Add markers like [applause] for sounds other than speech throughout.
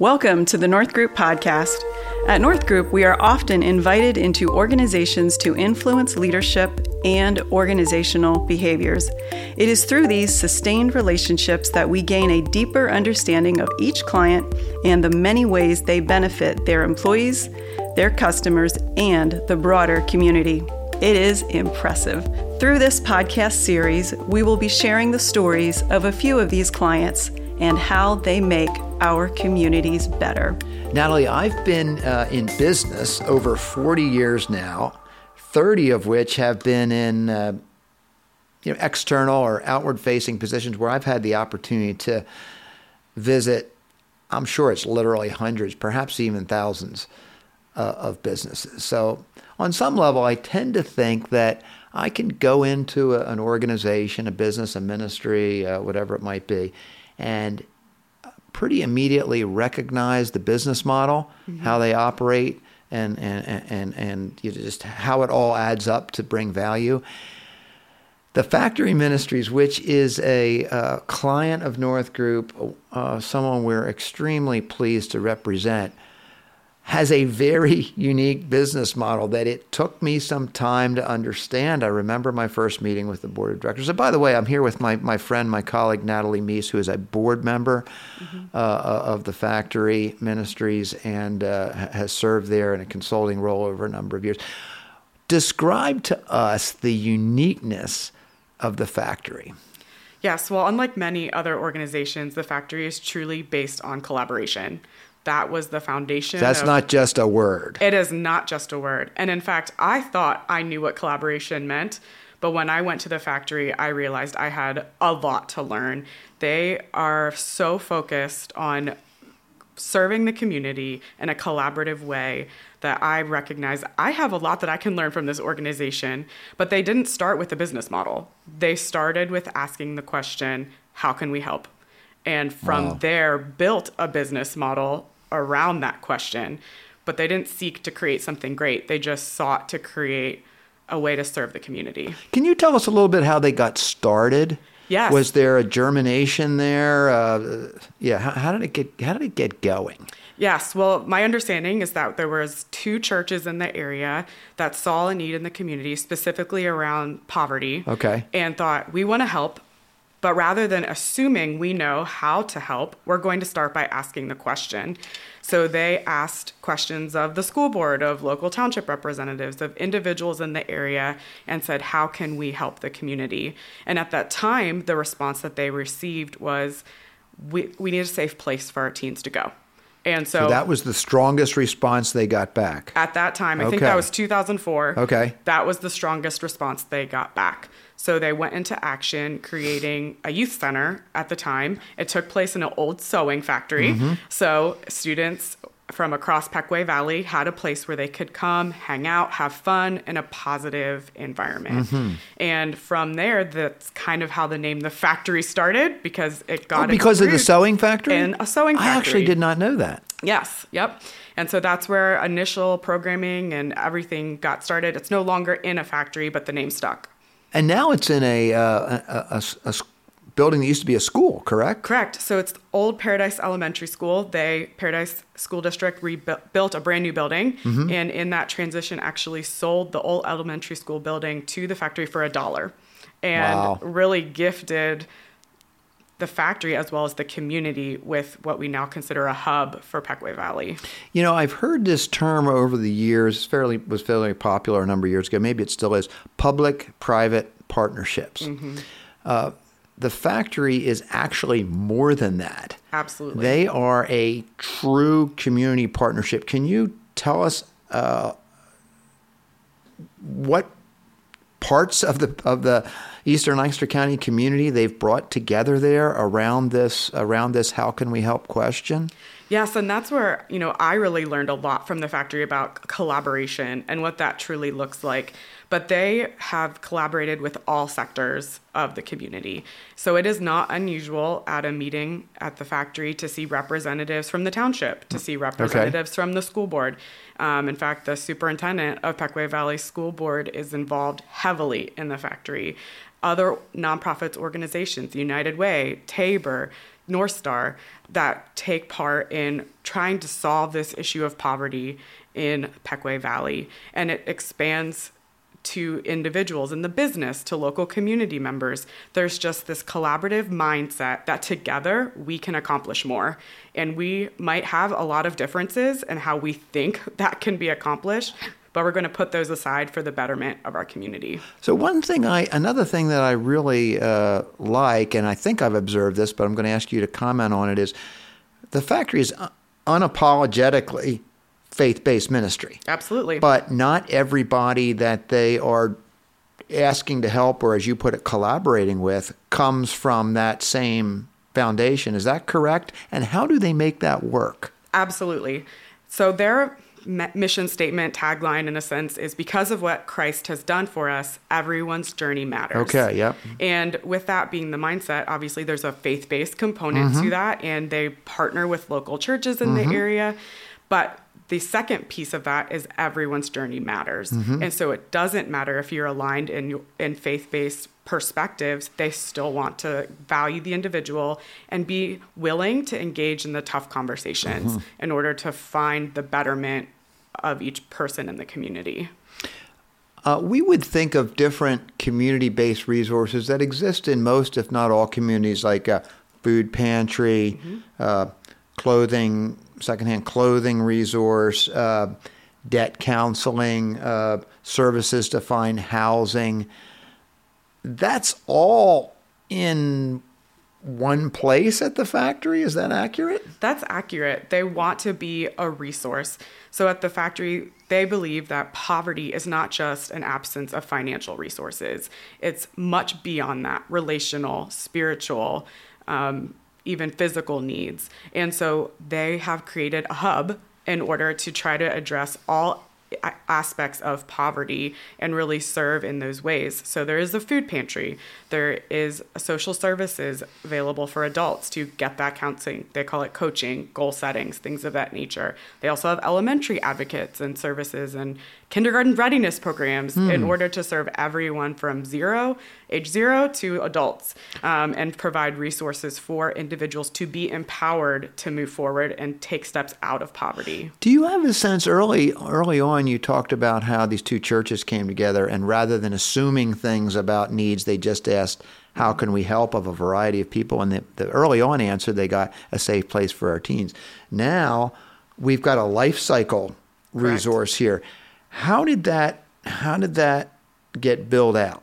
Welcome to the North Group podcast. At North Group, we are often invited into organizations to influence leadership and organizational behaviors. It is through these sustained relationships that we gain a deeper understanding of each client and the many ways they benefit their employees, their customers, and the broader community. It is impressive. Through this podcast series, we will be sharing the stories of a few of these clients and how they make our communities better. Natalie, I've been uh, in business over 40 years now, 30 of which have been in uh, you know, external or outward facing positions where I've had the opportunity to visit, I'm sure it's literally hundreds, perhaps even thousands uh, of businesses. So, on some level, I tend to think that I can go into a, an organization, a business, a ministry, uh, whatever it might be, and pretty immediately recognize the business model, mm-hmm. how they operate, and and and and you know, just how it all adds up to bring value. The Factory Ministries, which is a uh, client of North Group, uh, someone we're extremely pleased to represent, has a very [laughs] unique business model that it took me some time to understand. I remember my first meeting with the board of directors. And by the way, I'm here with my, my friend, my colleague, Natalie Mease, who is a board member mm-hmm. uh, uh of the Factory Ministries and uh, has served there in a consulting role over a number of years. Describe to us the uniqueness of the Factory. Yes, well, unlike many other organizations, the Factory is truly based on collaboration that was the foundation. That's of, not just a word. It is not just a word. And in fact, I thought I knew what collaboration meant. But when I went to the factory, I realized I had a lot to learn. They are so focused on serving the community in a collaborative way that I recognize I have a lot that I can learn from this organization. But they didn't start with a business model, they started with asking the question how can we help? And from wow. there built a business model around that question. But they didn't seek to create something great. They just sought to create a way to serve the community. Can you tell us a little bit how they got started? Yes. Was there a germination there? Uh, yeah. How, how, did it get? How did it get going? Yes. Well, my understanding is that there was two churches in the area that saw a need in the community, specifically around poverty. Okay. And thought we want to help. But rather than assuming we know how to help, we're going to start by asking the question. So they asked questions of the school board, of local township representatives, of individuals in the area, and said, How can we help the community? And at that time, the response that they received was, We, we need a safe place for our teens to go. And so, so, that was the strongest response they got back. At that time, I okay. think that was 2004. Okay. That was the strongest response they got back. So they went into action creating a youth center at the time. It took place in an old sewing factory. Mm-hmm. So students from across Pequea Valley had a place where they could come, hang out, have fun in a positive environment. Mm-hmm. And from there, that's kind of how the name the factory started because it got oh, because of the sewing factory. In a sewing factory. I actually did not know that. Yes. Yep. And so that's where initial programming and everything got started. It's no longer in a factory, but the name stuck. And now it's in a, uh, a, a, a, building that used to be a school, correct? Correct. So it's old Paradise Elementary School. They Paradise School District rebuilt a brand new building, mm-hmm. and in that transition, actually sold the old elementary school building to the factory for a dollar, and wow. really gifted the factory as well as the community with what we now consider a hub for Pequea Valley. You know, I've heard this term over the years. Fairly was fairly popular a number of years ago. Maybe it still is. Public-private partnerships. Mm-hmm. Uh, the factory is actually more than that. Absolutely. They are a true community partnership. Can you tell us uh, what parts of the of the Eastern Lancaster County community they've brought together there around this around this how can we help question? Yes, and that's where, you know, I really learned a lot from the factory about collaboration and what that truly looks like. But they have collaborated with all sectors of the community. So it is not unusual at a meeting at the factory to see representatives from the township, to see representatives okay. from the school board. Um, in fact, the superintendent of Pequea Valley School Board is involved heavily in the factory other nonprofits organizations, United Way, Tabor, North Star that take part in trying to solve this issue of poverty in Pequea Valley. And it expands to individuals in the business, to local community members. There's just this collaborative mindset that together we can accomplish more. And we might have a lot of differences in how we think that can be accomplished, but we're going to put those aside for the betterment of our community. So one thing I, another thing that I really uh, like, and I think I've observed this, but I'm going to ask you to comment on it, is the factory is unapologetically faith-based ministry. Absolutely. But not everybody that they are asking to help, or as you put it, collaborating with, comes from that same foundation. Is that correct? And how do they make that work? Absolutely. So their mission statement tagline in a sense is because of what Christ has done for us everyone's journey matters. Okay, yep. And with that being the mindset, obviously there's a faith-based component mm-hmm. to that and they partner with local churches in mm-hmm. the area, but the second piece of that is everyone's journey matters. Mm-hmm. And so it doesn't matter if you're aligned in in faith-based perspectives, they still want to value the individual and be willing to engage in the tough conversations mm-hmm. in order to find the betterment of each person in the community. Uh, we would think of different community based resources that exist in most, if not all, communities, like a food pantry, mm-hmm. uh, clothing secondhand clothing resource, uh, debt counseling, uh, services to find housing. That's all in one place at the factory. Is that accurate? That's accurate. They want to be a resource. So at the factory, they believe that poverty is not just an absence of financial resources, it's much beyond that relational, spiritual, um, even physical needs. And so they have created a hub in order to try to address all aspects of poverty and really serve in those ways. So there is a food pantry, there is social services available for adults to get that counseling. They call it coaching, goal settings, things of that nature. They also have elementary advocates and services and kindergarten readiness programs mm. in order to serve everyone from zero, age zero, to adults um, and provide resources for individuals to be empowered to move forward and take steps out of poverty. Do you have a sense early early on you talked about how these two churches came together and rather than assuming things about needs, they just asked how can we help of a variety of people and the, the early on answer they got a safe place for our teens. Now we've got a life cycle resource Correct. here. How did that how did that get built out?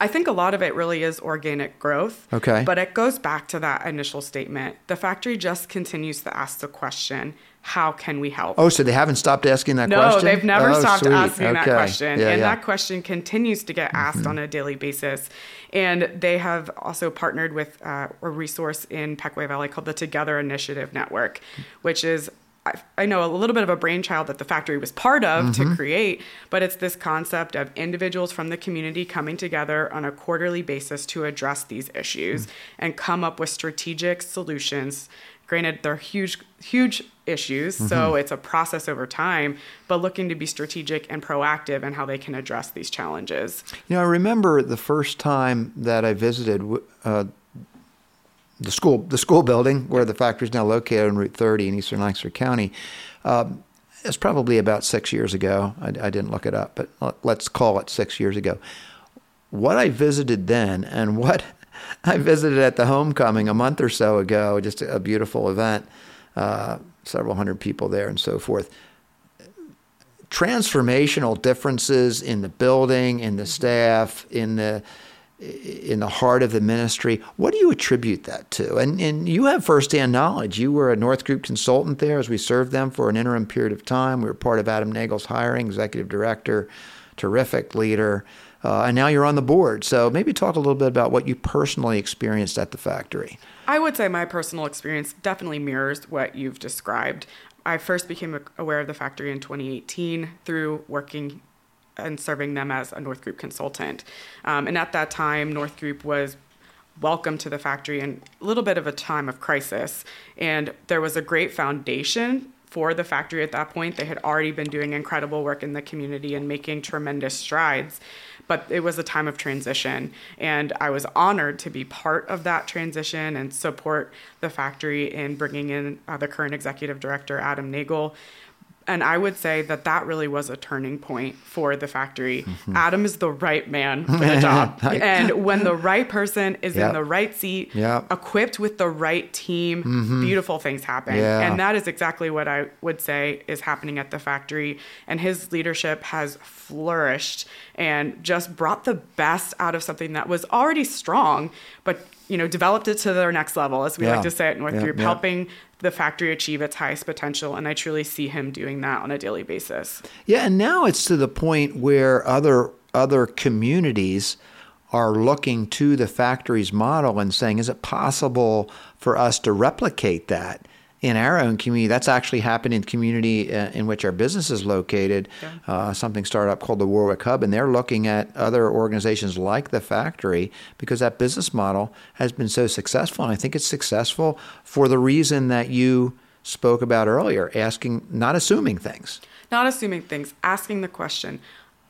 I think a lot of it really is organic growth. Okay. But it goes back to that initial statement. The factory just continues to ask the question, how can we help? Oh, so they haven't stopped asking that no, question? No, they've never oh, stopped sweet. asking okay. that question. Yeah, and yeah. that question continues to get asked mm-hmm. on a daily basis. And they have also partnered with uh, a resource in Pequea Valley called the Together Initiative Network, which is I know a little bit of a brainchild that the factory was part of mm-hmm. to create, but it's this concept of individuals from the community coming together on a quarterly basis to address these issues mm-hmm. and come up with strategic solutions. Granted, they're huge, huge issues, mm-hmm. so it's a process over time, but looking to be strategic and proactive in how they can address these challenges. You know, I remember the first time that I visited uh, the school the school building where the factory is now located on Route 30 in eastern Lancaster County. Um, it's probably about six years ago. I, I, didn't look it up, but let's call it six years ago. What I visited then and what [laughs] I visited at the homecoming a month or so ago, just a beautiful event, uh, several hundred people there and so forth. Transformational differences in the building, in the staff, in the in the heart of the ministry. What do you attribute that to? And, and you have firsthand knowledge. You were a North Group consultant there as we served them for an interim period of time. We were part of Adam Nagel's hiring, executive director, terrific leader. Uh, and now you're on the board. So maybe talk a little bit about what you personally experienced at the factory. I would say my personal experience definitely mirrors what you've described. I first became aware of the factory in 2018 through working and serving them as a North Group consultant. Um, and at that time, North Group was welcome to the factory in a little bit of a time of crisis. And there was a great foundation for the factory at that point. They had already been doing incredible work in the community and making tremendous strides. But it was a time of transition, and I was honored to be part of that transition and support the factory in bringing in uh, the current executive director, Adam Nagel and I would say that that really was a turning point for the factory. Mm-hmm. Adam is the right man for the job. [laughs] and when the right person is yep. in the right seat, yep. equipped with the right team, mm-hmm. beautiful things happen. Yeah. And that is exactly what I would say is happening at the factory. And his leadership has flourished and just brought the best out of something that was already strong, but you know, developed it to their next level, as we yeah. like to say at North yeah, Group, yeah. helping the factory achieve its highest potential. And I truly see him doing that on a daily basis. Yeah, and now it's to the point where other other communities are looking to the factory's model and saying, is it possible for us to replicate that? In our own community. That's actually happened in the community uh, in which our business is located. Yeah. Uh, something startup called the Warwick Hub, and they're looking at other organizations like the factory because that business model has been so successful, and I think it's successful for the reason that you spoke about earlier: asking, not assuming things, not assuming things, asking the question,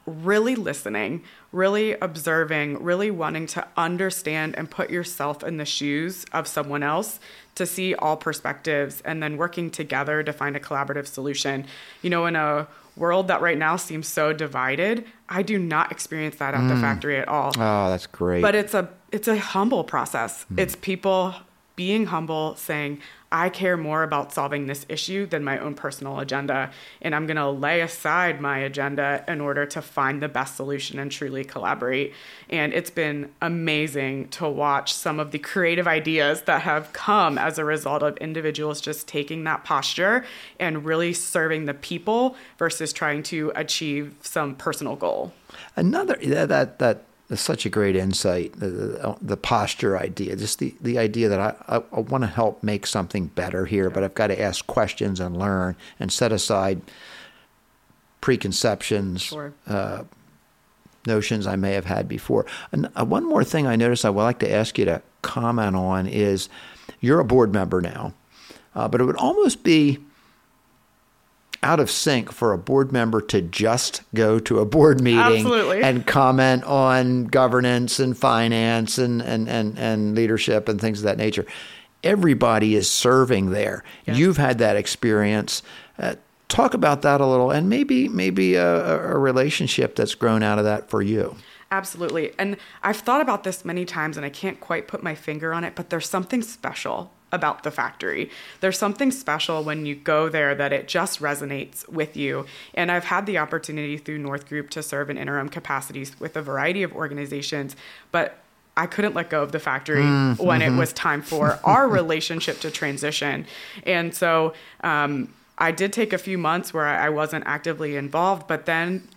really listening, really observing, really wanting to understand and put yourself in the shoes of someone else to see all perspectives and then working together to find a collaborative solution. You know, in a world that right now seems so divided, I do not experience that at mm. the factory at all. Oh, that's great. But it's a it's a humble process. Mm. It's people being humble, saying, I care more about solving this issue than my own personal agenda. And I'm going to lay aside my agenda in order to find the best solution and truly collaborate. And it's been amazing to watch some of the creative ideas that have come as a result of individuals just taking that posture and really serving the people versus trying to achieve some personal goal. Another that that that's such a great insight. The, the, the, posture idea, just the, the idea that I, I, I want to help make something better here, but I've got to ask questions and learn and set aside preconceptions, sure. uh, notions I may have had before. And uh, one more thing I noticed I would like to ask you to comment on is you're a board member now, uh, but it would almost be out of sync for a board member to just go to a board meeting Absolutely. and comment on governance and finance and, and, and, and leadership and things of that nature. Everybody is serving there. You've had that experience. Uh, talk about that a little and maybe maybe a, a relationship that's grown out of that for you. Absolutely. And I've thought about this many times and I can't quite put my finger on it, but there's something special about the factory. There's something special when you go there that it just resonates with you. And I've had the opportunity through North Group to serve in interim capacities with a variety of organizations, but I couldn't let go of the factory mm, when mm-hmm. it was time for our [laughs] relationship to transition. And so um, I did take a few months where I wasn't actively involved, but then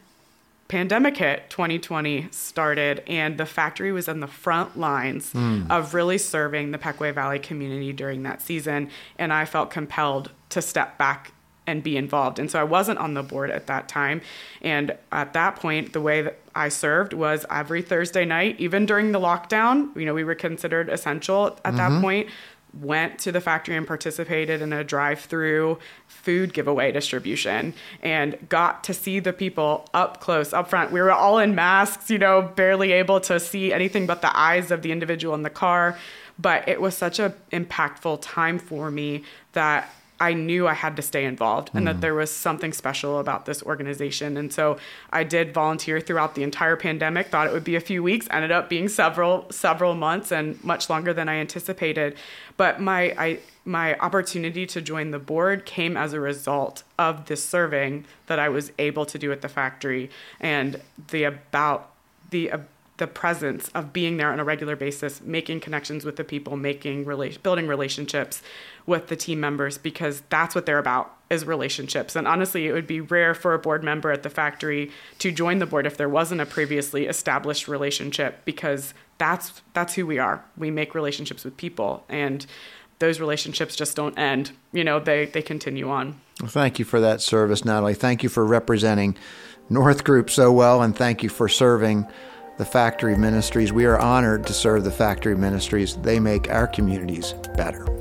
pandemic hit 2020 started and the factory was on the front lines mm. of really serving the Pequea Valley community during that season and I felt compelled to step back and be involved. And so I wasn't on the board at that time. And at that point, the way that I served was every Thursday night, even during the lockdown, you know, we were considered essential at mm-hmm. that point went to the factory and participated in a drive-through food giveaway distribution and got to see the people up close up front. We were all in masks you know barely able to see anything but the eyes of the individual in the car. But it was such an impactful time for me that I knew I had to stay involved and mm. that there was something special about this organization. And so I did volunteer throughout the entire pandemic, thought it would be a few weeks, ended up being several several months and much longer than I anticipated. But my I my opportunity to join the board came as a result of this serving that I was able to do at the factory and the about the the presence of being there on a regular basis, making connections with the people, making rela- building relationships with the team members because that's what they're about is relationships. And honestly, it would be rare for a board member at the factory to join the board if there wasn't a previously established relationship because that's that's who we are. We make relationships with people and those relationships just don't end. You know, they they continue on. Well, thank you for that service, Natalie. Thank you for representing North Group so well and thank you for serving the factory ministries. We are honored to serve the factory ministries. They make our communities better.